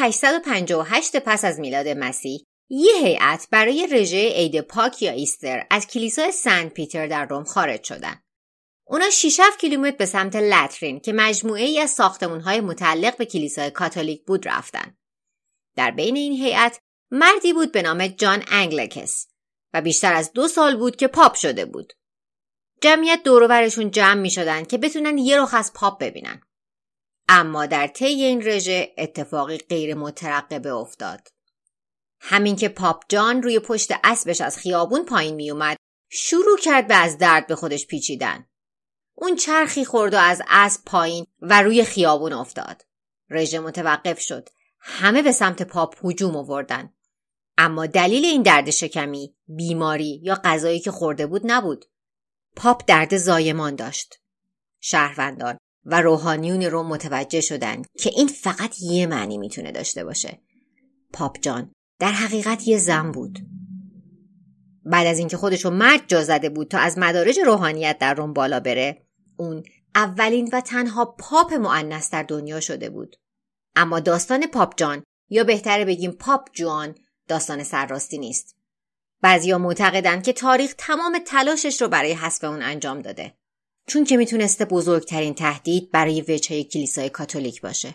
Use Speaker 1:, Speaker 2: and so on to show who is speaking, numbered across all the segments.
Speaker 1: 858 پس از میلاد مسیح یه هیئت برای رژه عید پاک یا Easter از کلیسای سنت پیتر در روم خارج شدن. اونا 6 کیلومتر به سمت لاترین که مجموعه ای از ساختمانهای متعلق به کلیسای کاتولیک بود رفتن. در بین این هیئت مردی بود به نام جان انگلکس و بیشتر از دو سال بود که پاپ شده بود. جمعیت دوروبرشون جمع می شدن که بتونن یه رخ از پاپ ببینن. اما در طی این رژه اتفاقی غیر مترقبه افتاد. همین که پاپ جان روی پشت اسبش از خیابون پایین می اومد شروع کرد به از درد به خودش پیچیدن. اون چرخی خورد و از اسب پایین و روی خیابون افتاد. رژه متوقف شد. همه به سمت پاپ هجوم آوردن. اما دلیل این درد شکمی، بیماری یا غذایی که خورده بود نبود. پاپ درد زایمان داشت. شهروندان و روحانیون رو متوجه شدند که این فقط یه معنی می‌تونه داشته باشه. پاپ جان در حقیقت یه زن بود. بعد از اینکه خودشو مرد جا زده بود تا از مدارج روحانیت در روم بالا بره، اون اولین و تنها پاپ مونث در دنیا شده بود. اما داستان پاپ جان یا بهتره بگیم پاپ جوان داستان سرراستی نیست. بعضیا معتقدند که تاریخ تمام تلاشش رو برای حذف اون انجام داده. چون که می‌تونسته بزرگترین تهدید برای وجهه کلیسای کاتولیک باشه.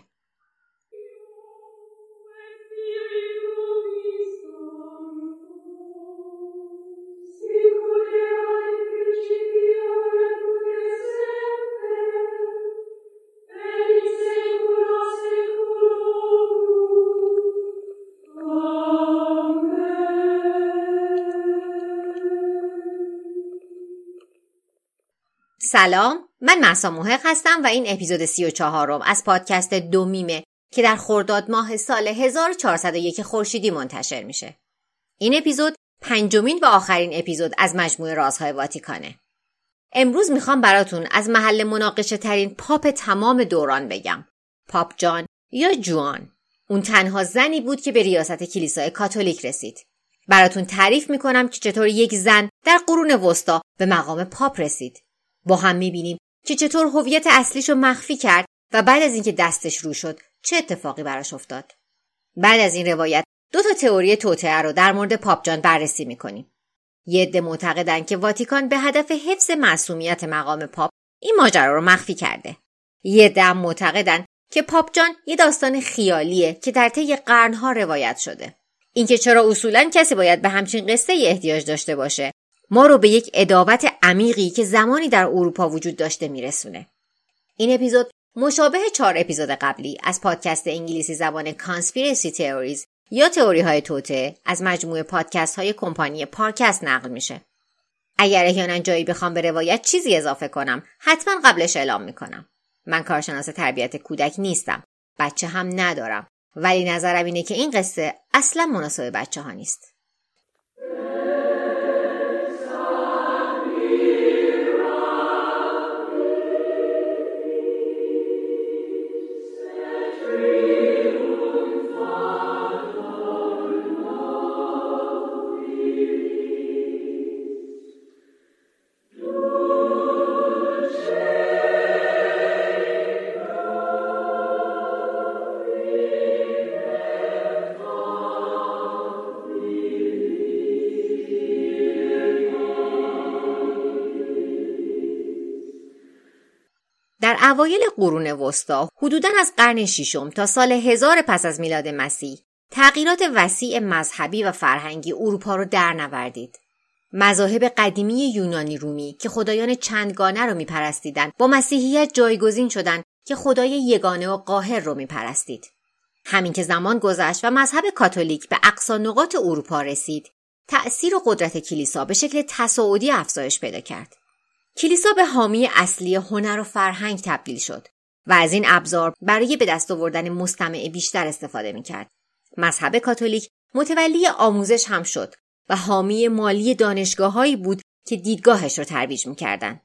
Speaker 1: سلام من محسا محق هستم و این اپیزود سی و چهارم از پادکست دومیمه که در خرداد ماه سال 1401 خورشیدی منتشر میشه. این اپیزود پنجمین و آخرین اپیزود از مجموعه رازهای واتیکانه. امروز می‌خوام براتون از محل مناقشه ترین پاپ تمام دوران بگم. پاپ جان یا جوان. اون تنها زنی بود که به ریاست کلیسای کاتولیک رسید. براتون تعریف می‌کنم که چطور یک زن در قرون وسطا به مقام پاپ رسید. با هم می‌بینیم که چطور هویت اصلیشو مخفی کرد و بعد از اینکه دستش رو شد چه اتفاقی براش افتاد. بعد از این روایت دو تا تئوری توطئه رو در مورد پاپ جان بررسی می‌کنیم. یه عده معتقدن که واتیکان به هدف حفظ معصومیت مقام پاپ این ماجرا رو مخفی کرده. یه عده معتقدن که پاپ جان یه داستان خیالیه که در طی قرنها روایت شده. اینکه چرا اصولا کسی باید به همچین قصه احتیاج داشته باشه ما رو به یک اداوت عمیقی که زمانی در اروپا وجود داشته میرسونه. این اپیزود مشابه چهار اپیزود قبلی از پادکست انگلیسی زبان کانسپیرسی تئوریز یا تئوری های توته از مجموعه پادکست های کمپانی پارکست نقل میشه. اگر احیانا جایی بخوام به روایت چیزی اضافه کنم حتما قبلش اعلام می‌کنم. من کارشناس تربیت کودک نیستم. بچه هم ندارم. ولی نظرم اینه که این قصه اصلا مناسب بچه ها نیست. اوایل قرون وسطا حدوداً از قرن ششم تا سال هزار پس از میلاد مسیح تغییرات وسیع مذهبی و فرهنگی اروپا رو درنوردید. مذاهب قدیمی یونانی رومی که خدایان چندگانه رو میپرستیدند با مسیحیت جایگزین شدند که خدای یگانه و قاهر رو میپرستید. همین که زمان گذشت و مذهب کاتولیک به اقصا نقاط اروپا رسید، تأثیر و قدرت کلیسا به شکل تصاعدی افزایش پیدا کرد. کلیسا به حامی اصلی هنر و فرهنگ تبدیل شد و از این ابزار برای به دست آوردن مستمع بیشتر استفاده می‌کرد. مذهب کاتولیک متولی آموزش هم شد و حامی مالی دانشگاههایی بود که دیدگاهش را ترویج می‌کردند.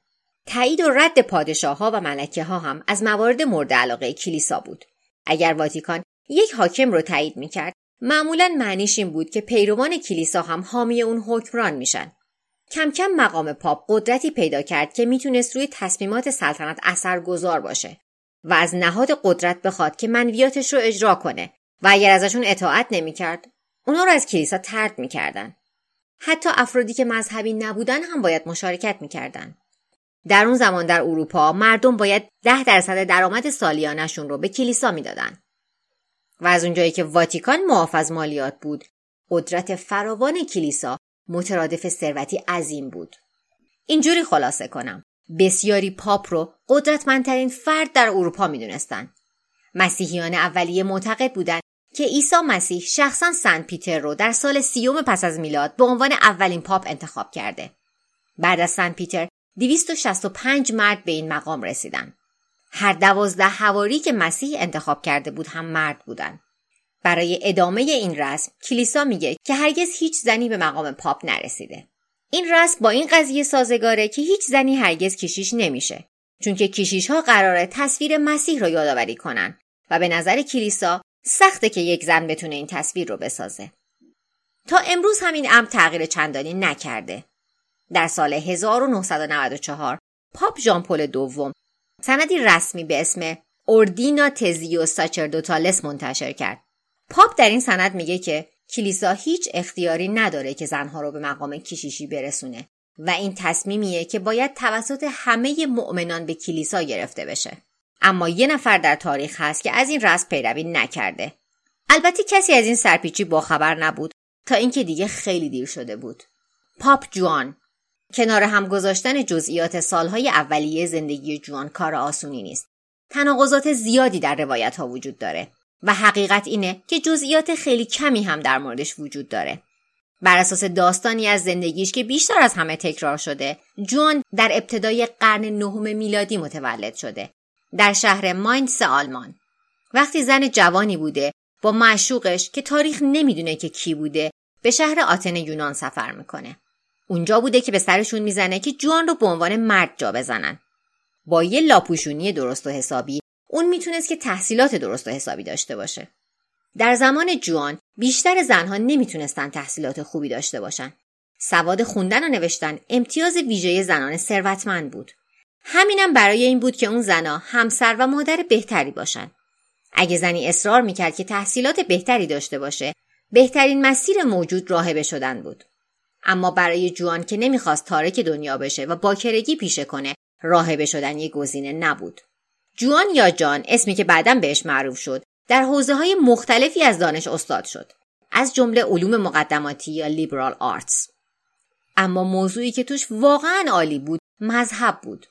Speaker 1: تایید و رد پادشاه ها و ملکه ها هم از موارد مورد علاقه کلیسا بود. اگر واتیکان یک حاکم رو تایید می‌کرد معمولا معنیش این بود که پیروان کلیسا هم حامی اون حکمران میشن. کم کم مقام پاپ قدرتی پیدا کرد که می‌تونست روی تصمیمات سلطنت اثر گذار باشه و از نهاد قدرت بخواد که منویاتش رو اجرا کنه و اگر ازشون اطاعت نمی‌کرد اونا رو از کلیسا ترد می‌کردن. حتی افرادی که مذهبی نبودن هم باید مشارکت می‌کردن. در اون زمان در اروپا مردم باید ده درصد درآمد سالیانشون رو به کلیسا می‌دادن. و از اونجایی که واتیکان معاف از مالیات بود قدرت فراوان کلیسا مترادف ثروتی عظیم بود. اینجوری خلاصه کنم. بسیاری پاپ رو قدرتمندترین فرد در اروپا می‌دونستند مسیحیان اولیه معتقد بودند که عیسی مسیح شخصا سنت پیتر رو در سال سی‌ام پس از میلاد به عنوان اولین پاپ انتخاب کرده. بعد از سنت پیتر 265 مرد به این مقام رسیدن. هر دوازده حواری که مسیح انتخاب کرده بود هم مرد بودن. برای ادامه این رسم کلیسا میگه که هرگز هیچ زنی به مقام پاپ نرسیده. این رسم با این قضیه سازگاره که هیچ زنی هرگز کشیش نمیشه چون که کشیش ها قراره تصویر مسیح رو یادآوری کنن و به نظر کلیسا سخته که یک زن بتونه این تصویر رو بسازه. تا امروز همین امر تغییر چندانی نکرده. در سال 1994 پاپ ژان پل دوم سندی رسمی به اسم اوردینا تزیو ساچردوتالس منتشر کرد. پاپ در این سند میگه که کلیسا هیچ اختیاری نداره که زنها رو به مقام کشیشی برسونه و این تصمیمیه که باید توسط همه مؤمنان به کلیسا گرفته بشه. اما یه نفر در تاریخ هست که از این رسم پیروی نکرده. البته کسی از این سرپیچی باخبر نبود تا اینکه دیگه خیلی دیر شده بود. پاپ جوان کنار هم گذاشتن جزئیات سالهای اولیه زندگی جوان کار آسونی نیست. تناقضات زیادی در روایت ها وجود داره و حقیقت اینه که جزئیات خیلی کمی هم در موردش وجود داره. بر اساس داستانی از زندگیش که بیشتر از همه تکرار شده، جوان در ابتدای قرن نهم میلادی متولد شده. در شهر ماینس آلمان. وقتی زن جوانی بوده با معشوقش که تاریخ نمی‌دونه که کی بوده به شهر آتن یونان سفر می‌کنه. اونجا بوده که به سرشون می‌زنه که جوان رو به عنوان مرد جا بزنن. با یه لاپوشونی درست و حسابی اون می‌تونست که تحصیلات درست و حسابی داشته باشه. در زمان جوان بیشتر زنها نمی‌تونستن تحصیلات خوبی داشته باشن. سواد خوندن و نوشتن امتیاز ویژه زنان ثروتمند بود. همینم برای این بود که اون زنا همسر و مادر بهتری باشن. اگه زنی اصرار می‌کرد که تحصیلات بهتری داشته باشه، بهترین مسیر موجود راهبه شدن بود. اما برای جوان که نمی‌خواست تارک دنیا بشه و باکرگی پیشه کنه راهبه شدن یه گزینه نبود. جوان یا جان اسمی که بعدا بهش معروف شد در حوزه های مختلفی از دانش استاد شد. از جمله علوم مقدماتی یا لیبرال آرتس اما موضوعی که توش واقعا عالی بود مذهب بود.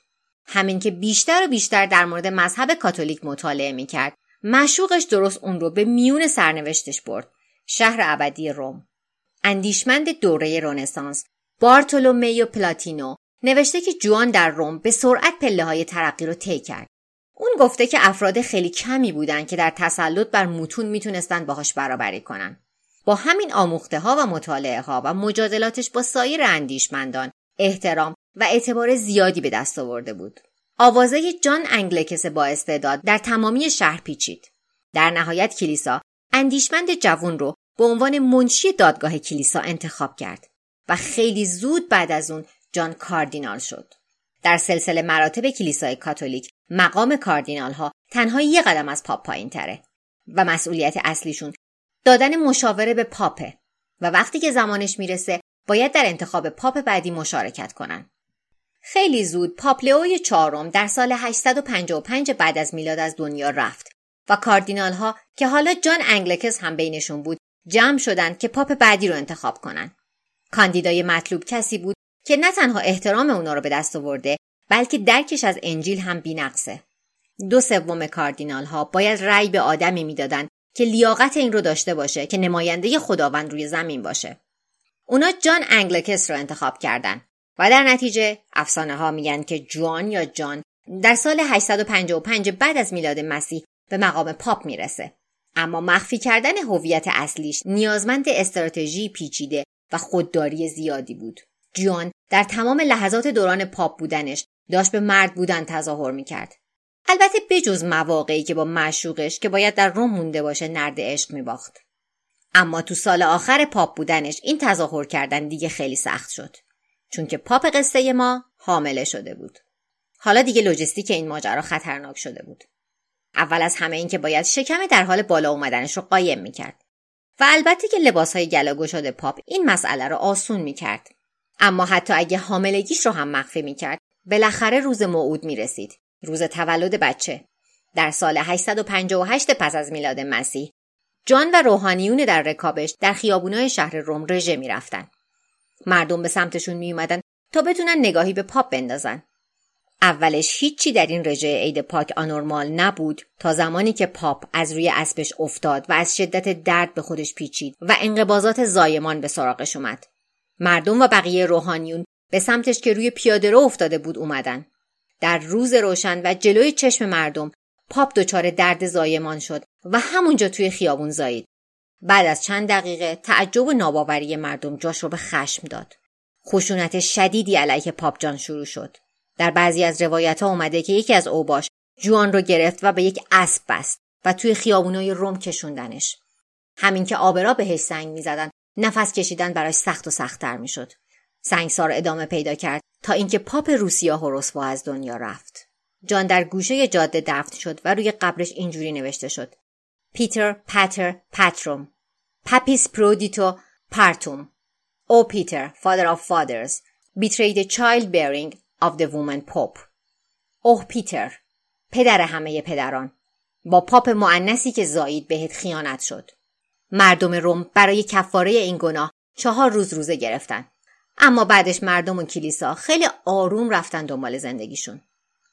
Speaker 1: همین که بیشتر و بیشتر در مورد مذهب کاتولیک مطالعه می‌کرد مشوقش درست اون رو به میون سرنوشتش برد. شهر ابدی روم. اندیشمند دوره رونسانس بارتولومیو پلاتینو نوشته که جوان در روم به سرعت پله های ترقی رو طی کرد. اون گفته که افراد خیلی کمی بودند که در تسلط بر متون می‌تونستند باهاش برابری کنن. با همین آموخته ها و مطالعه ها و مجادلاتش با سایر اندیشمندان احترام و اعتبار زیادی به دست آورده بود. آوازه جان انگلکس با استعداد در تمامی شهر پیچید. در نهایت کلیسا اندیشمند جوان رو به عنوان منشی دادگاه کلیسا انتخاب کرد و خیلی زود بعد از اون جان کاردینال شد. در سلسله مراتب کلیسای کاتولیک مقام کاردینال ها تنها یه قدم از پاپ پایین تره و مسئولیت اصلیشون دادن مشاوره به پاپه و وقتی که زمانش می‌رسه باید در انتخاب پاپ بعدی مشارکت کنن. خیلی زود پاپ لئوی چهارم در سال 855 بعد از میلاد از دنیا رفت و کاردینال ها که حالا جان انگلکس هم بینشون بود جمع شدند که پاپ بعدی رو انتخاب کنن. کاندیدای مطلوب کسی بود که نه تنها احترام اونا رو به دست آورده بلکه درکش از انجیل هم بینقصه. دو سوم کاردینال ها باید رأی به آدمی می‌دادند که لیاقت این رو داشته باشه که نماینده خداوند روی زمین باشه. اونا جان انگلکس رو انتخاب کردن و در نتیجه افسانه ها میگن که جوان یا جان در سال 855 بعد از میلاد مسیح به مقام پاپ می‌رسه. اما مخفی کردن هویت اصلیش نیازمند استراتژی پیچیده و خودداری زیادی بود. جوان در تمام لحظات دوران پاپ بودنش داشت به مرد بودن تظاهر می‌کرد. البته بجز مواقعی که با معشوقش که باید در روم مونده باشه نرد عشق میباخت. اما تو سال آخر پاپ بودنش این تظاهر کردن دیگه خیلی سخت شد. چون که پاپ قصه ما حامله شده بود. حالا دیگه لوجستیک این ماجرا خطرناک شده بود. اول از همه این که باید شکم در حال بالا اومدنش رو قایم می‌کرد. و البته که لباس های گشاد پاپ این مسئله رو آسون می‌کرد. اما حتی اگه حاملگیش رو هم مخفی می‌کرد بالاخره روز موعود می‌رسید. روز تولد بچه. در سال 858 پس از میلاد مسیح جان و روحانیون در رکابش در خیابونای شهر روم رژه می‌رفتن. مردم به سمتشون میومدن تا بتونن نگاهی به پاپ بندازن. اولش هیچی در این رژه عید پاک آنورمال نبود تا زمانی که پاپ از روی اسبش افتاد و از شدت درد به خودش پیچید و انقباضات زایمان به سراغش اومد. مردم و بقیه روحانیون به سمتش که روی پیاده رو افتاده بود اومدن. در روز روشن و جلوی چشم مردم پاپ دچار درد زایمان شد و همونجا توی خیابون زایید. بعد از چند دقیقه تعجب و ناباوری مردم جاش رو به خشم داد. خشونت شدیدی علیه پاپ جان شروع شد. در بعضی از روایت ها اومده که یکی از اوباش جوان رو گرفت و به یک اسب بست و توی خیابونای روم کشوندنش. همین که آبرا بهش سنگ می‌زدن نفس کشیدن براش سخت و سختتر می‌شد. سنگسار ادامه پیدا کرد تا اینکه پاپ روسیا و رسوا از دنیا رفت. جان در گوشه جاده دفن شد و روی قبرش اینجوری نوشته شد. Petre Pater Patrum. Papisse Prodito Partum. O Peter of fathers betrayed the child bearing of the woman pope اوه پیتر پدر همه پدران. با پاپ مؤنثی که زایید بهت خیانت شد. مردم روم برای کفاره این گناه چهار روز روزه گرفتن. اما بعدش مردم و کلیسا خیلی آروم رفتن دنبال زندگیشون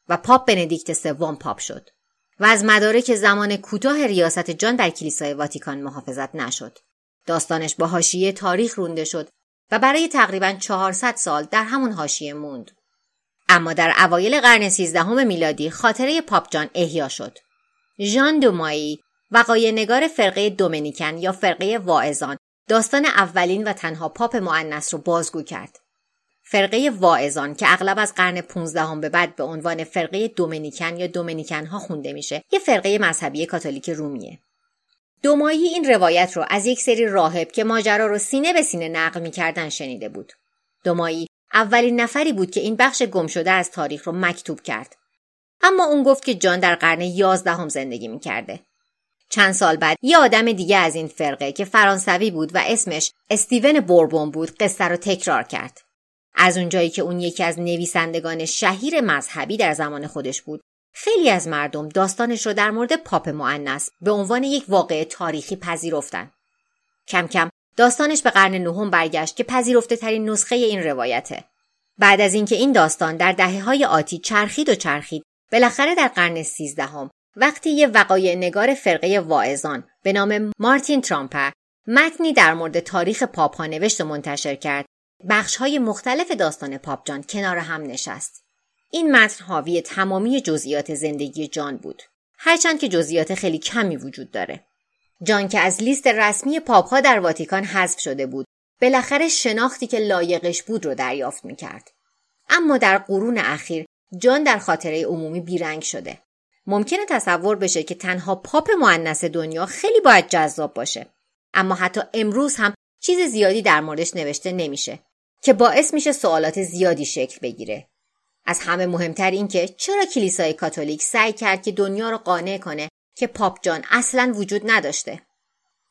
Speaker 1: و پاپ بندیکت سوم پاپ شد و از مدارک زمان کوتاه ریاست جان در کلیسای واتیکان محافظت نشد. داستانش به حاشیه تاریخ رونده شد و برای تقریبا 400 سال در همون حاشیه موند. اما در اوایل قرن سیزدهم میلادی خاطره پاپ جان احیا شد. ژان دومایی وقایع نگار فرقه دومینیکن یا فرقه واعظان داستان اولین و تنها پاپ مؤنث رو بازگو کرد. فرقه واعظان که اغلب از قرن 15 به بعد به عنوان فرقه دومینیکن یا دومینیکن ها خونده میشه یه فرقه مذهبی کاتولیک رومیه. دومایی این روایت رو از یک سری راهب که ماجرا رو سینه به سینه نقل می‌کردن شنیده بود. دومایی اولین نفری بود که این بخش گم شده از تاریخ رو مکتوب کرد. اما اون گفت که جان در قرن یازدهم زندگی می‌کرده. چند سال بعد یه آدم دیگه از این فرقه که فرانسوی بود و اسمش استیون بوربون بود قصه رو تکرار کرد. از اونجایی که اون یکی از نویسندگان شهیر مذهبی در زمان خودش بود خیلی از مردم داستانش رو در مورد پاپ معنس به عنوان یک واقع تاریخی پذیرفتن. کم کم داستانش به قرن نهم برگشت که پذیرفته ترین نسخه این روایته. بعد از اینکه این داستان در دهه های آتی چرخید و چرخید بالاخره در قرن سیزدهم وقتی یه وقایع نگار فرقه واعظان به نام مارتین ترامپر متنی در مورد تاریخ پاپ ها نوشت و منتشر کرد بخش های مختلف داستان پاپ جان کنار هم نشست. این متن حاوی تمامی جزئیات زندگی جان بود. هرچند که جزئیات خیلی کمی وجود داره. جان که از لیست رسمی پاپ ها در واتیکان حذف شده بود. بالاخره شناختی که لایقش بود رو دریافت می کرد. اما در قرون اخیر جان در خاطره عمومی بیرنگ شده. ممکنه تصور بشه که تنها پاپ مؤنث دنیا خیلی باید جذاب باشه. اما حتی امروز هم چیز زیادی در موردش نوشته نمیشه. که باعث میشه سوالات زیادی شکل بگیره. از همه مهمتر این که چرا کلیسای کاتولیک سعی کرد که دنیا رو قانع کنه که پاپ جان اصلا وجود نداشته.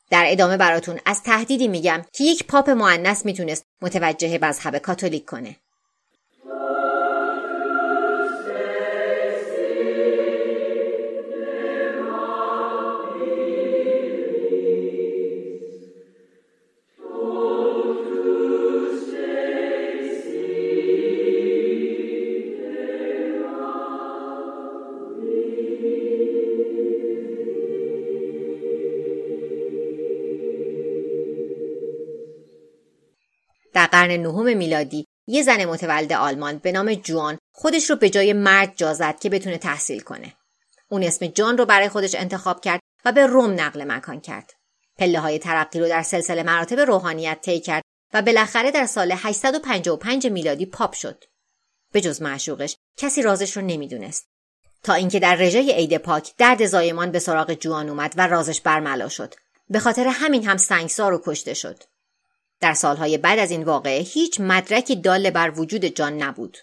Speaker 1: در ادامه براتون از تهدیدی میگم که یک پاپ معنس می‌تونست متوجه مذهب کاتولیک کنه. قرن نهم میلادی یه زن متولد آلمان به نام جوان خودش رو به جای مرد جا زد که بتونه تحصیل کنه. اون اسم جان رو برای خودش انتخاب کرد و به روم نقل مکان کرد. پله های ترقی رو در سلسله مراتب روحانیت طی کرد و بالاخره در سال 855 میلادی پاپ شد. به جز معشوقش کسی رازش رو نمی‌دونست. تا اینکه در رژه عید پاک درد زایمان به سراغ جوان اومد و رازش برملا شد. به خاطر همین هم سنگسار و کشته شد. در سالهای بعد از این واقعه هیچ مدرکی دال بر وجود جان نبود.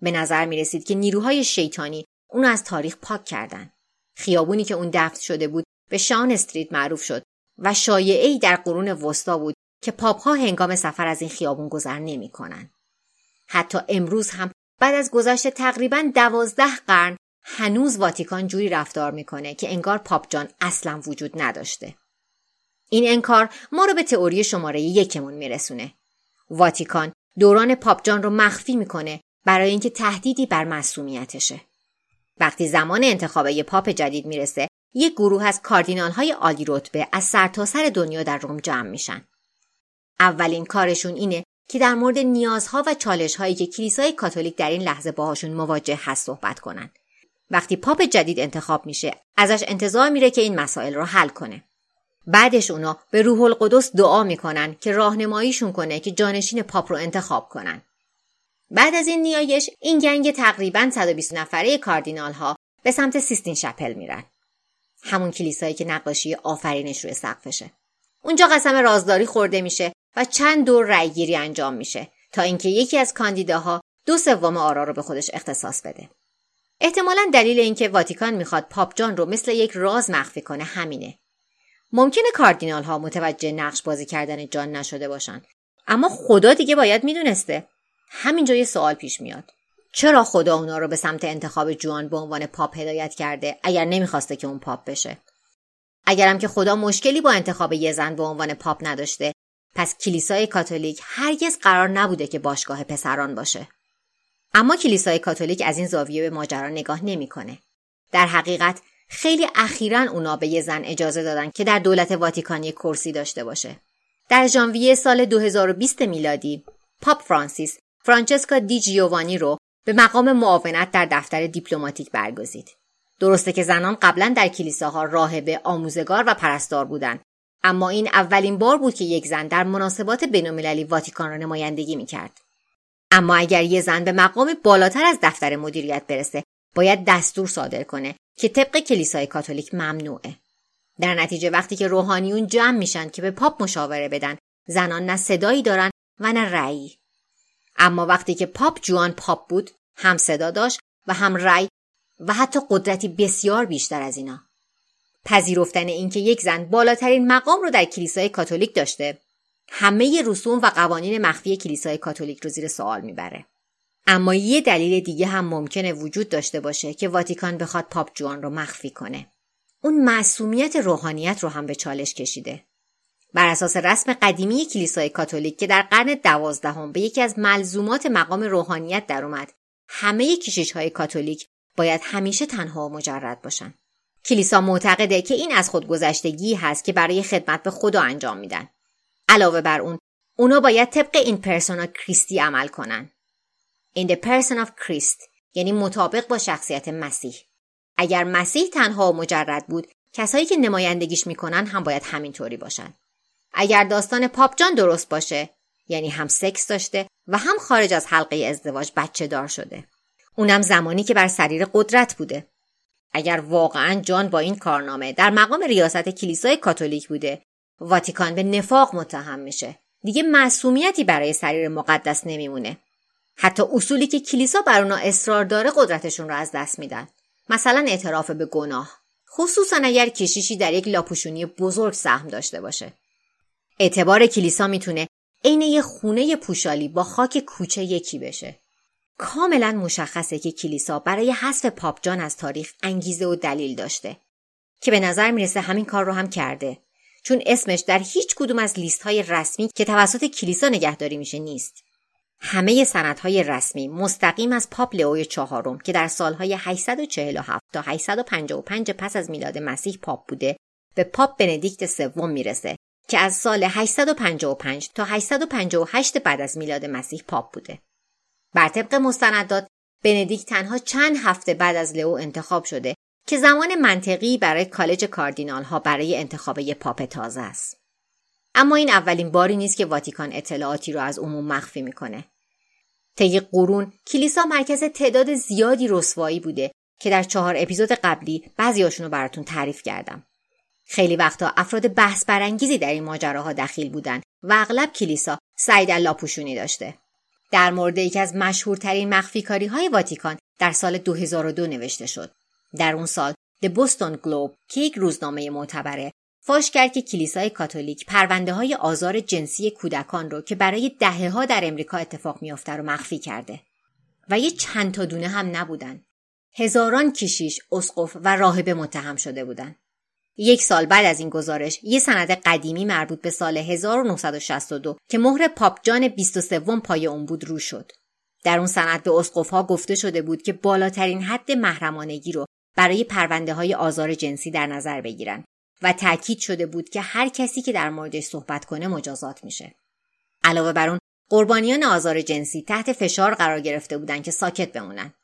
Speaker 1: به نظر می رسید که نیروهای شیطانی اون از تاریخ پاک کردند. خیابونی که اون دفن شده بود به شان استریت معروف شد و شایعی در قرون وسطا بود که پاپ ها هنگام سفر از این خیابون گذر نمی کنن. حتی امروز هم بعد از گذشت تقریبا دوازده قرن هنوز واتیکان جوری رفتار می‌کنه که انگار پاپ جان اصلا وجود نداشته. این انکار ما رو به تئوری شماره یکمون میرسونه. واتیکان دوران پاپ جان رو مخفی می‌کنه برای اینکه تهدیدی بر مسئولیتشه. وقتی زمان انتخاب یه پاپ جدید می‌رسه یک گروه از کاردینال های عالی رتبه از سرتاسر سر دنیا در روم جمع میشن. اولین کارشون اینه که در مورد نیازها و چالش هایی که کلیسای کاتولیک در این لحظه باهاشون مواجه هست صحبت کنن. وقتی پاپ جدید انتخاب میشه ازش انتظار میره که این مسائل رو حل کنه. بعدش اونا به روح القدس دعا می‌کنن که راهنماییشون کنه که جانشین پاپ رو انتخاب کنن. بعد از این نیایش این گنگ تقریبا 120 نفره کاردینال ها به سمت سیستین شپل میرن. همون کلیسایی که نقاشی آفرینش روی سقفشه. اونجا قسم رازداری خورده میشه و چند دور رأیگیری انجام میشه تا اینکه یکی از کاندیداها دو سوم آرا رو به خودش اختصاص بده. احتمالا دلیل اینکه واتیکان می‌خواد پاپ جان رو مثل یک راز مخفی کنه همینه. ممکنه کاردینال ها متوجه نقش بازی کردن جان نشده باشن. اما خدا دیگه باید می‌دونسته. همینجا یه سوال پیش میاد. چرا خدا اونا رو به سمت انتخاب جوان به عنوان پاپ هدایت کرده اگر نمی‌خواسته که اون پاپ بشه؟ اگرم که خدا مشکلی با انتخاب یه زن به عنوان پاپ نداشته پس کلیسای کاتولیک هرگز قرار نبوده که باشگاه پسران باشه. اما کلیسای کاتولیک از این زاویه به ماجرا نگاه نمی‌کنه. در حقیقت خیلی اخیرا اونا به یه زن اجازه دادن که در دولت واتیکانی کرسی داشته باشه. در ژانویه سال 2020 میلادی پاپ فرانسیس فرانچسکا دی جیووانی رو به مقام معاونت در دفتر دیپلماتیک برگزید. درسته که زنان قبلا در کلیساها راهبه، آموزگار و پرستار بودند اما این اولین بار بود که یک زن در مناسبات بینالمللی واتیکان را نمایندگی می‌کرد. اما اگر یه زن به مقام بالاتر از دفتر مدیریت برسه باید دستور صادر کنه که طبق کلیسای کاتولیک ممنوعه. در نتیجه وقتی که روحانیون جمع میشن که به پاپ مشاوره بدن زنان نه صدایی دارن و نه رأی. اما وقتی که پاپ جوان پاپ بود هم صدا داشت و هم رأی و حتی قدرتی بسیار بیشتر از اینا. پذیرفتن اینکه یک زن بالاترین مقام رو در کلیسای کاتولیک داشته همه رسوم و قوانین مخفی کلیسای کاتولیک رو زیر سوال می‌بره. اما یه دلیل دیگه هم ممکنه وجود داشته باشه که واتیکان بخواد پاپ جوان رو مخفی کنه. اون معصومیت روحانیت رو هم به چالش کشیده. بر اساس رسم قدیمی کلیسای کاتولیک که در قرن دوازدهم به یکی از ملزومات مقام روحانیت در اومد همه کشیش های کاتولیک باید همیشه تنها و مجرد باشن. کلیسا معتقده که این از خودگذشتگی هست که برای خدمت به خدا انجام میدن. علاوه بر اون، اونا باید طبق این پرسونا کریستی عمل کنن. In the person of Christ یعنی مطابق با شخصیت مسیح. اگر مسیح تنها و مجرد بود کسایی که نمایندگیش می‌کنن هم باید همینطوری باشن. اگر داستان پاپ جان درست باشه یعنی هم سکس داشته و هم خارج از حلقه ازدواج بچه دار شده. اونم زمانی که بر سریر قدرت بوده. اگر واقعا جان با این کارنامه در مقام ریاست کلیسای کاتولیک بوده واتیکان به نفاق متهم میشه. دیگه معصومیتی برای سریر مقدس نمیمونه. حتی اصولی که کلیسا بر اونا اصرار داره قدرتشون رو از دست میدن. مثلا اعتراف به گناه. خصوصا اگر کشیشی در یک لاپوشونی بزرگ سهم داشته باشه. اعتبار کلیسا می‌تونه عین یه خونه پوشالی با خاک کوچه یکی بشه. کاملا مشخصه که کلیسا برای حذف پاپ جان از تاریخ انگیزه و دلیل داشته. که به نظر می‌رسه همین کار رو هم کرده. چون اسمش در هیچ کدوم از لیست های رسمی که توسط کلیسا نگهداری میشه نیست. همه سندهای رسمی مستقیم از پاپ لئوی چهارم که در سالهای 847 تا 855 پس از میلاد مسیح پاپ بوده به پاپ بندیکت سوم می‌رسه که از سال 855 تا 858 بعد از میلاد مسیح پاپ بوده. بر طبق مستندات بندیک تنها چند هفته بعد از لئو انتخاب شده که زمان منطقی برای کالج کاردینال ها برای انتخاب پاپ تازه است. اما این اولین باری نیست که واتیکان اطلاعاتی رو از عموم مخفی می‌کنه. طی قرون کلیسا مرکز تعداد زیادی رسوایی بوده که در چهار اپیزود قبلی بعضیاشون رو براتون تعریف کردم. خیلی وقتا افراد بحث برانگیزی در این ماجراها دخیل بودن و اغلب کلیسا سعی در لاپوشونی داشته. در مورد یکی از مشهورترین مخفی کاری های واتیکان در سال 2002 نوشته شد. در اون سال د بوستون گلوب که یک روزنامه معتبره فاش کرد که کلیسای کاتولیک پرونده های آزار جنسی کودکان رو که برای دهه ها در امریکا اتفاق میافته رو مخفی کرده. و یه چند تا دونه هم نبودن. هزاران کشیش اسقف و راهبه متهم شده بودند یک سال بعد از این گزارش یه سند قدیمی مربوط به سال 1962 که مهر پاپ جان 23 پای اون بود رو شد. در اون سند به ها گفته شده بود که بالاترین حد محرمانگی رو برای پرونده های آزار جنسی در نظر بگیرن. و تاکید شده بود که هر کسی که در موردش صحبت کنه مجازات میشه. علاوه بر اون قربانیان آزار جنسی تحت فشار قرار گرفته بودند که ساکت بمونن.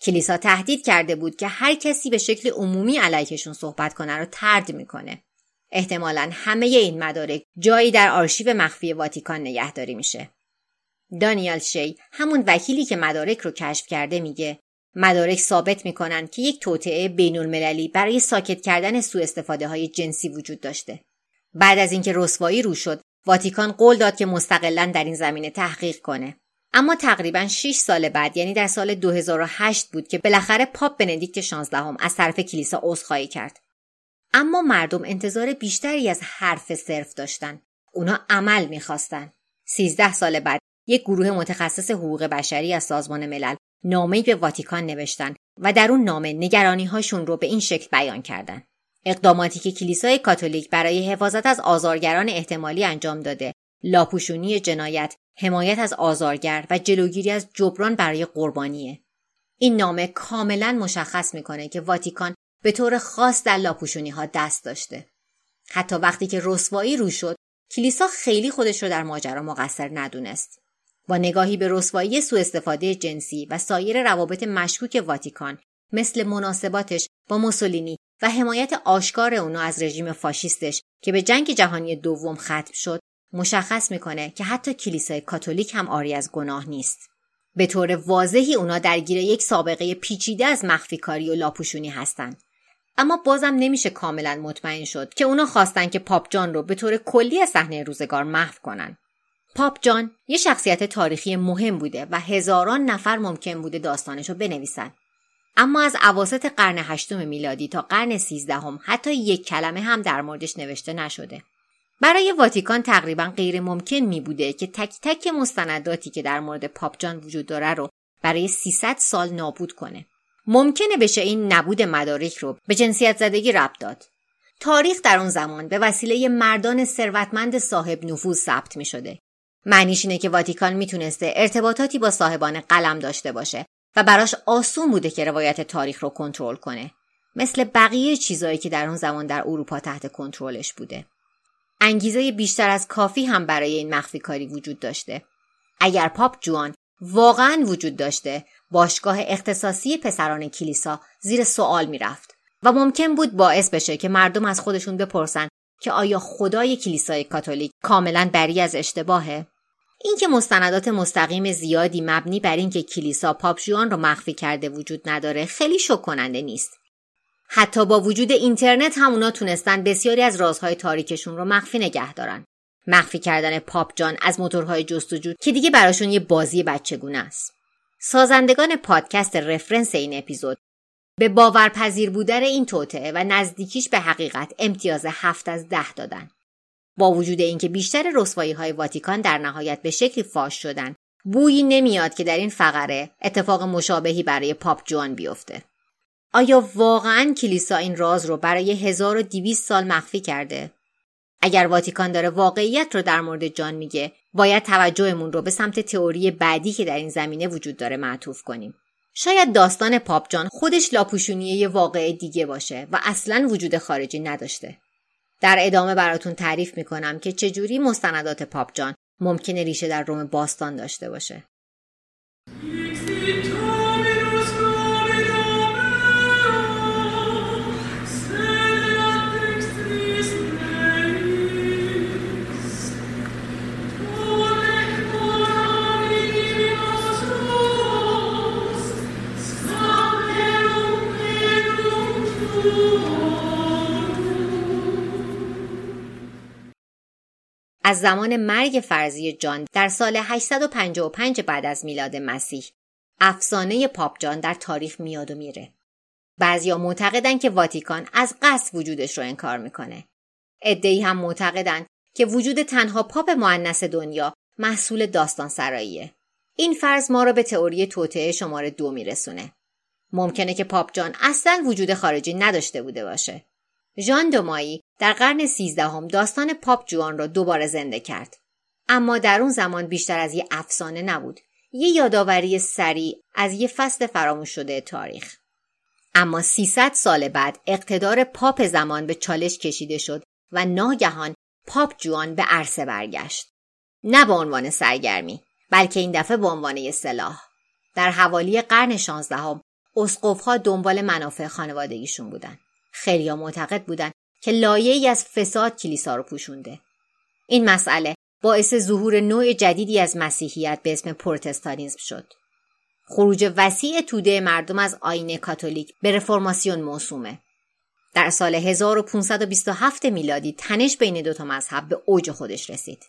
Speaker 1: کلیسا تهدید کرده بود که هر کسی به شکل عمومی علیهشون صحبت کنه رو ترد می‌کنه. احتمالا همه این مدارک جایی در آرشیو مخفی واتیکان نگهداری میشه. دانیال شی همون وکیلی که مدارک رو کشف کرده میگه مدارک ثابت می‌کنن که یک توطعه بین المللی برای ساکت کردن سوء استفاده های جنسی وجود داشته. بعد از اینکه رسوایی رو شد، واتیکان قول داد که مستقلا در این زمینه تحقیق کنه. اما تقریبا 6 سال بعد یعنی در سال 2008 بود که بالاخره پاپ بندیکت 16 هم از طرف کلیسا عذرخواهی کرد. اما مردم انتظار بیشتری از حرف صرف داشتن. اونا عمل می‌خواستن. 13 سال بعد یک گروه متخصص حقوق بشری از سازمان ملل نامه به واتیکان نوشتن و در اون نامه نگرانی هاشون رو به این شکل بیان کردن. اقداماتی که کلیسای کاتولیک برای حفاظت از آزارگران احتمالی انجام داده، لاپوشونی جنایت، حمایت از آزارگر و جلوگیری از جبران برای قربانیه. این نامه کاملا مشخص می‌کنه که واتیکان به طور خاص در لاپوشونی ها دست داشته. حتی وقتی که رسوایی رو شد، کلیسا خیلی خودش رو در ماجرا مقصر ندونست. با نگاهی به رسوایی سوء استفاده جنسی و سایر روابط مشکوک واتیکان مثل مناسباتش با موسولینی و حمایت آشکار اونا از رژیم فاشیستش که به جنگ جهانی دوم ختم شد مشخص می‌کنه که حتی کلیسای کاتولیک هم آری از گناه نیست. به طور واضحی اونا درگیر یک سابقه پیچیده از مخفی کاری و لاپوشونی هستند. اما بازم نمیشه کاملا مطمئن شد که اونا خواستن که پاپ جان رو به طور کلی از صحنه روزگار محو کنن. پاپ جان یه شخصیت تاریخی مهم بوده و هزاران نفر ممکن بوده داستانش رو بنویسن. اما از عواست قرن هشتم میلادی تا قرن سیزدهم حتی یک کلمه هم در موردش نوشته نشده. برای واتیکان تقریبا غیر ممکن می بوده که تک تک مستنداتی که در مورد پاپ جان وجود داره رو برای 300 سال نابود کنه. ممکنه بشه این نبود مدارک رو به جنسیت زدگی ربط داد. تاریخ در اون زمان به وسیله مردان ثروتمند صاحب نفوذ ثبت می شده معنیش اینه که واتیکان می‌تونسته ارتباطاتی با صاحبان قلم داشته باشه و براش آسون بوده که روایت تاریخ رو کنترل کنه. مثل بقیه چیزایی که در اون زمان در اروپا تحت کنترلش بوده. انگیزه بیشتر از کافی هم برای این مخفی کاری وجود داشته. اگر پاپ جوان واقعا وجود داشته باشگاه اختصاصی پسران کلیسا زیر سوال می‌رفت و ممکن بود باعث بشه که مردم از خودشون بپرسن که آیا خدای کلیسای کاتولیک کاملا بری از اشتباهه؟ اینکه مستندات مستقیم زیادی مبنی بر اینکه کلیسا پاپژوان رو مخفی کرده وجود نداره خیلی شک کننده نیست. حتی با وجود اینترنت هم اونا تونستن بسیاری از رازهای تاریکشون رو مخفی نگه دارن. مخفی کردن پاپ جان از موتورهای جستجو که دیگه براشون یه بازی بچگونه است. سازندگان پادکست رفرنس این اپیزود. به باورپذیر بودن این توطعه و نزدیکیش به حقیقت امتیاز هفت از ده دادن. با وجود اینکه بیشتر رسوایی های واتیکان در نهایت به شکلی فاش شدن بویی نمیاد که در این فقره اتفاق مشابهی برای پاپ جوان بیفته. آیا واقعا کلیسا این راز رو برای 1200 سال مخفی کرده؟ اگر واتیکان داره واقعیت رو در مورد جان میگه باید توجهمون رو به سمت تئوری بعدی که در این زمینه وجود داره معطوف کنیم. شاید داستان پاپ جان خودش لاپوشونی یه واقع دیگه باشه و اصلا وجود خارجی نداشته. در ادامه براتون تعریف می‌کنم که چجوری مستندات پاپ جان ممکنه ریشه در روم باستان داشته باشه. از زمان مرگ فرضی جان در سال 855 بعد از میلاد مسیح افسانه پاپ جان در تاریخ میاد و میره. بعضیا معتقدن که واتیکان از قصد وجودش رو انکار می‌کنه. ادهی هم معتقدند که وجود تنها پاپ معنس دنیا محصول داستان سراییه. این فرض ما را به تئوری توطعه شماره دو میرسونه. ممکنه که پاپ جان اصلا وجود خارجی نداشته بوده باشه. ژان دومایی در قرن سیزدهم داستان پاپ جوان را دوباره زنده کرد. اما در اون زمان بیشتر از یه افسانه نبود. یه یادآوری سریع از یه فصل فراموش شده تاریخ. اما 300 سال بعد اقتدار پاپ زمان به چالش کشیده شد و ناگهان پاپ جوان به عرصه برگشت. نه به عنوان سرگرمی بلکه این دفعه به عنوان یه سلاح. در حوالی قرن شانزدهم اسقفها دنبال منافع خانوادگیشون بودن. خیلیا معتقد بودند که لایه‌ای از فساد کلیسا رو پوشونده. این مسئله باعث ظهور نوع جدیدی از مسیحیت به اسم پروتستانیسم شد. خروج وسیع توده مردم از آین کاتولیک به رفرماسیون موسومه. در سال 1527 میلادی تنش بین دوتا مذهب به اوج خودش رسید.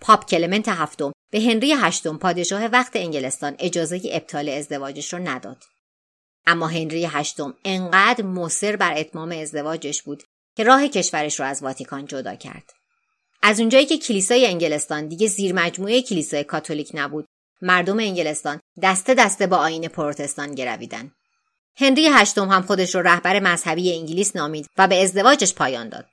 Speaker 1: پاپ کلمنت هفتم به هنری هشتم پادشاه وقت انگلستان اجازه ابطال ازدواجش را نداد. اما هنری هشتم انقدر مصر بر اتمام ازدواجش بود که راه کشورش را از واتیکان جدا کرد. از اونجایی که کلیسای انگلستان دیگه زیر مجموعه کلیسای کاتولیک نبود، مردم انگلستان دسته دسته با آین پروتستان گرویدن. هنری هشتم هم خودش رو رهبر مذهبی انگلیس نامید و به ازدواجش پایان داد.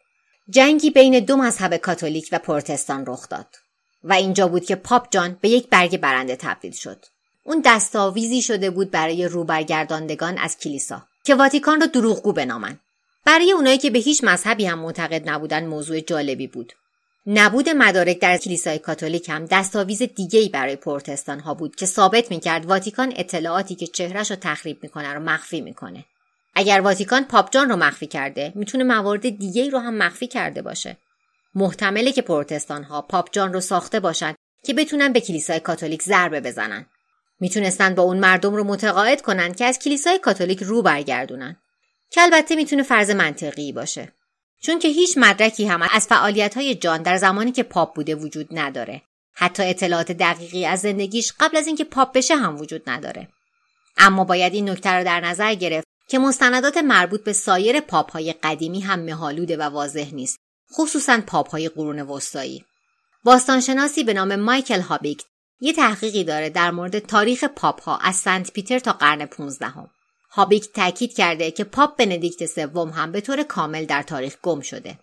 Speaker 1: جنگی بین دو مذهب کاتولیک و پروتستان رخ داد و اینجا بود که پاپ جان به یک برگ برنده تبدیل شد. اون دستاویزی شده بود برای روبرگرداندگان از کلیسا که واتیکان را دروغگو بنامند. برای اونایی که به هیچ مذهبی هم معتقد نبودن موضوع جالبی بود. نبود مدارک در کلیسای کاتولیک هم دستاویز دیگه‌ای برای پروتستان ها بود که ثابت می‌کرد واتیکان اطلاعاتی که چهرش رو تخریب می‌کنه رو مخفی می‌کنه. اگر واتیکان پاپ جان رو مخفی کرده می‌تونه موارد دیگه رو هم مخفی کرده باشه. محتمله که پروتستان ها پاپ جان رو ساخته باشند که بتونن به کلیسای کاتولیک ضربه بزنن. می‌تونستن با اون مردم رو متقاعد کنن که از کلیسای کاتولیک رو برگردونن. که البته می‌تونه فرض منطقی باشه. چون که هیچ مدرکی هم از فعالیت های جان در زمانی که پاپ بوده وجود نداره. حتی اطلاعات دقیقی از زندگیش قبل از اینکه پاپ بشه هم وجود نداره. اما باید این نکته رو در نظر گرفت که مستندات مربوط به سایر پاپ های قدیمی هم مهالوده و واضح نیست. خصوصا پاپ های قرون وسطایی. باستانشناسی به نام مایکل هابیکت یه تحقیقی داره در مورد تاریخ پاپ ها از سنت پیتر تا قرن 15 هم. هابیک تاکید کرده که پاپ بندیکت سوم هم به طور کامل در تاریخ گم شده.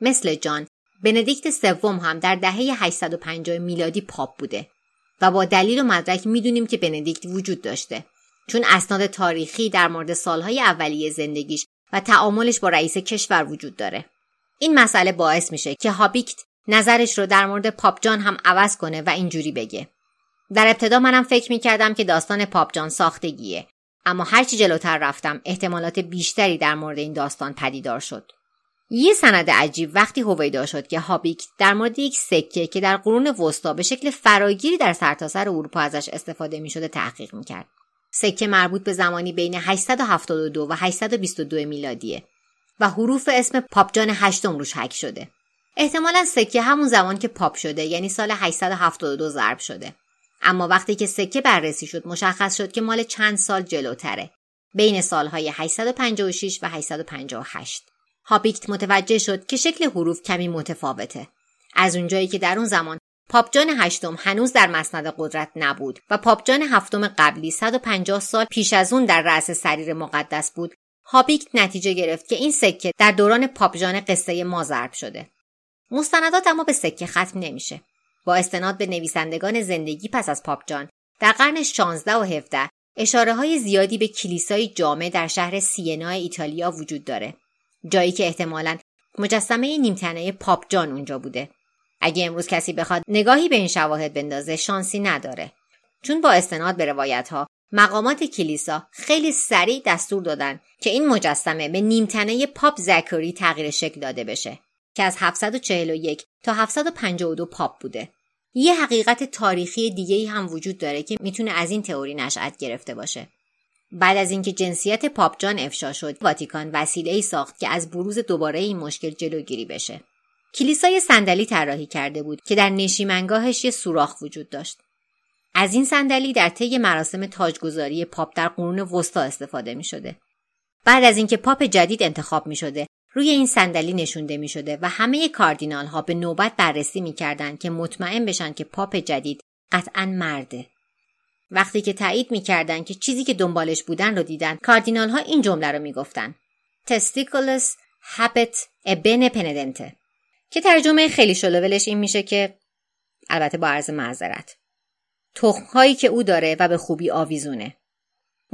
Speaker 1: مثل جان، بندیکت سوم هم در دهه 850 میلادی پاپ بوده و با دلیل و مدرک می‌دونیم که بندیکت وجود داشته چون اسناد تاریخی در مورد سالهای اولیه زندگیش و تعاملش با رئیس کشور وجود داره. این مسئله باعث میشه که هابیکت نظرش رو در مورد پاپ جان هم عوض کنه و اینجوری بگه. در ابتدا منم فکر می‌کردم که داستان پاپ جان ساختگیه اما هرچی جلوتر رفتم احتمالات بیشتری در مورد این داستان پدیدار شد یه سند عجیب وقتی هویدا شد که هابیک در مورد یک سکه که در قرون وسطا به شکل فراگیری در سرتاسر اروپا ازش استفاده می شده تحقیق می کرد. سکه مربوط به زمانی بین 872 و 822 میلادیه و حروف اسم پاپجان هشتم روش حک شده. احتمالا سکه همون زمان که پاپ شده یعنی سال 872 ضرب شده. اما وقتی که سکه بررسی شد مشخص شد که مال چند سال جلوتره. بین سالهای 856 و 858 هابیکت متوجه شد که شکل حروف کمی متفاوته. از اونجایی که در اون زمان پاپجان هشتم هنوز در مسند قدرت نبود و پاپجان هفتم قبلی 150 سال پیش از اون در رأس سریر مقدس بود هابیکت نتیجه گرفت که این سکه در دوران پاپجان قصه ما ضرب شده. مستندات اما به سکه ختم نمیشه. با استناد به نویسندگان زندگی پس از پاپ جان. در قرن 16 و 17 اشاره های زیادی به کلیسای جامع در شهر سینا ایتالیا وجود داره. جایی که احتمالا مجسمه نیمتنه پاپ جان اونجا بوده. اگه امروز کسی بخواد نگاهی به این شواهد بندازه شانسی نداره. چون با استناد به روایت ها مقامات کلیسا خیلی سریع دستور دادن که این مجسمه به نیمتنه پاپ زکری تغییر شکل داده بشه. که از 741 تا 752 پاپ بوده. یه حقیقت تاریخی دیگه هم وجود داره که می‌تونه از این تئوری نشأت گرفته باشه. بعد از اینکه جنسیت پاپ جان افشا شد، واتیکان وسیله ای ساخت که از بروز دوباره این مشکل جلوگیری بشه. کلیسای صندلی طراحی کرده بود که در نشیمنگاهش یه سوراخ وجود داشت. از این صندلی در طی مراسم تاجگذاری پاپ در قرون وسطا استفاده می شده. بعد از اینکه پاپ جدید انتخاب می شده روی این صندلی نشونده می شده و همه کاردینال ها به نوبت بررسی می کردن که مطمئن بشن که پاپ جدید قطعا مرده. وقتی که تایید می کردن که چیزی که دنبالش بودن رو دیدن کاردینال ها این جمله رو می گفتن. تستیکولس habet ebene penedente که ترجمه خیلی شلوولش این میشه که البته با عرض معذرت تخمهایی که او داره و به خوبی آویزونه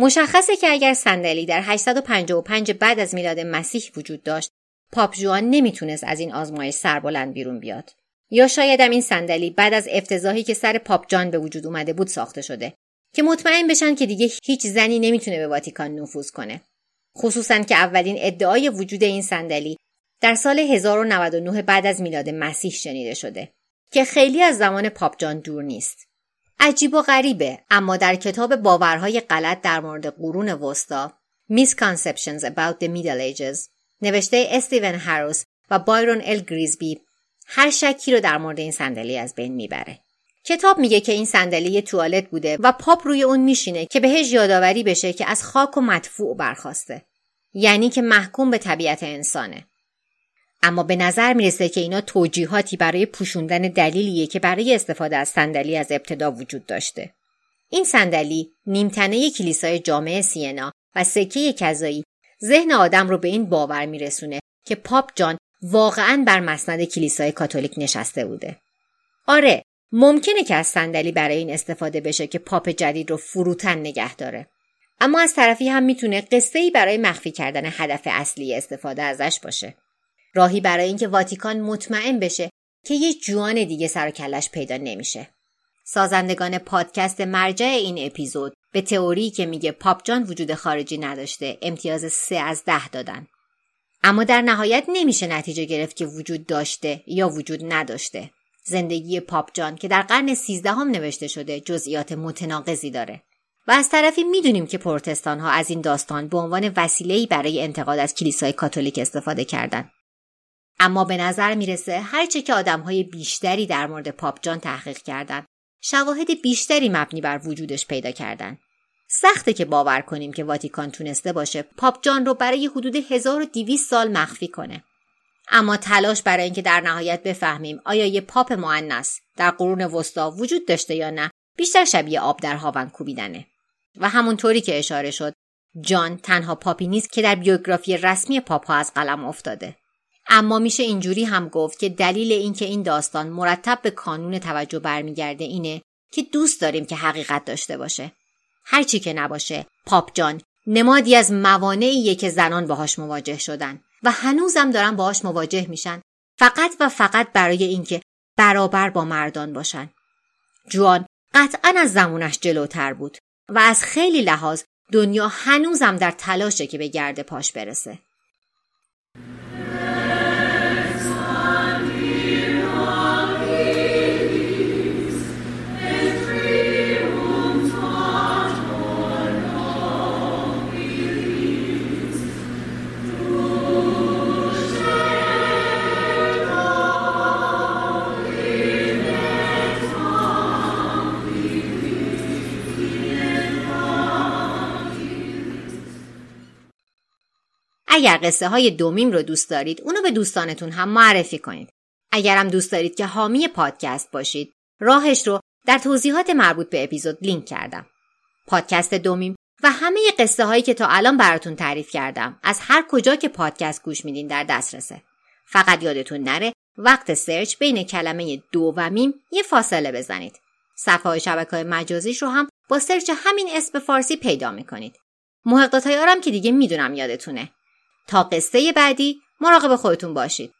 Speaker 1: مشخصه که اگر صندلی در 855 بعد از میلاد مسیح وجود داشت پاپ جوان نمی‌تونست از این آزمایش سربلند بیرون بیاد. یا شایدم این صندلی بعد از افتضاحی که سر پاپ جان به وجود اومده بود ساخته شده. که مطمئن بشن که دیگه هیچ زنی نمی‌تونه به واتیکان نفوذ کنه. خصوصا که اولین ادعای وجود این صندلی در سال 1099 بعد از میلاد مسیح شنیده شده. که خیلی از زمان پاپ جان دور نیست. عجیب و غریبه اما در کتاب باورهای غلط در مورد قرون وسطا Misconceptions about the Middle Ages نوشته استیون هاروس و بایرون ال گریزبی هر شکی رو در مورد این صندلی از بین می‌بره. کتاب میگه که این صندلی توالت بوده و پاپ روی اون میشینه که بهش یادآوری بشه که از خاک و مدفوع برخواسته. یعنی که محکوم به طبیعت انسانه. اما به نظر می‌رسه که اینا توجیهاتی برای پوشوندن دلیلیه که برای استفاده از صندلی از ابتدا وجود داشته. این صندلی نیمتنه کلیسای جامعه سینا و سکه کذایی ذهن آدم رو به این باور میرسونه که پاپ جان واقعا بر مسند کلیسای کاتولیک نشسته بوده. آره، ممکنه که از صندلی برای این استفاده بشه که پاپ جدید رو فروتن نگه داره. اما از طرفی هم می‌تونه قصه ای برای مخفی کردن هدف اصلی استفاده ازش باشه. راهی برای اینکه واتیکان مطمئن بشه که یه جوان دیگه سر و کلش پیدا نمیشه. سازندگان پادکست مرجع این اپیزود به تئوری که میگه پاپ جان وجود خارجی نداشته امتیاز سه از ده دادن. اما در نهایت نمیشه نتیجه گرفت که وجود داشته یا وجود نداشته. زندگی پاپ جان که در قرن سیزدهم نوشته شده جزئیات متناقضی داره. و از طرفی می‌دونیم که پروتستان ها از این داستان به عنوان وسیله‌ای برای انتقاد از کلیسای کاتولیک استفاده کردند. اما به نظر می‌رسه هرچه که آدمهای بیشتری در مورد پاپ جان تحقیق کردند شواهد بیشتری مبنی بر وجودش پیدا کردن. سخته که باور کنیم که واتیکان تونسته باشه پاپ جان رو برای حدود 1200 سال مخفی کنه. اما تلاش برای اینکه در نهایت بفهمیم آیا یه پاپ معنس در قرون وسطا وجود داشته یا نه بیشتر شبیه آب در هاون کوبیدنه. و همونطوری که اشاره شد جان تنها پاپی نیست که در بیوگرافی رسمی پاپ ها از قلم افتاده. اما میشه اینجوری هم گفت که دلیل اینکه این داستان مرتب به کانون توجه برمیگرده اینه که دوست داریم که حقیقت داشته باشه. هرچی که نباشه پاپ جان نمادی از موانعیه که زنان باهاش مواجه شدن و هنوزم دارن باهاش مواجه میشن فقط و فقط برای اینکه برابر با مردان باشن. جوان قطعا از زمونش جلوتر بود و از خیلی لحاظ دنیا هنوزم در تلاشه که به گرد پاش برسه. اگر قصه های دو میم رو دوست دارید اونو به دوستانتون هم معرفی کنید. اگرم دوست دارید که حامی پادکست باشید راهش رو در توضیحات مربوط به اپیزود لینک کردم. پادکست دو میم و همه قصه هایی که تا الان براتون تعریف کردم از هر کجا که پادکست گوش میدین در دسترسه. فقط یادتون نره وقت search بین کلمه دو و میم یه فاصله بزنید. صفحه های شبکه های مجازیش رو هم با search همین اسم فارسی پیدا می‌کنید. محق تایارم که دیگه می‌دونم یادتونه. تا قصه بعدی مراقب خودتون باشید.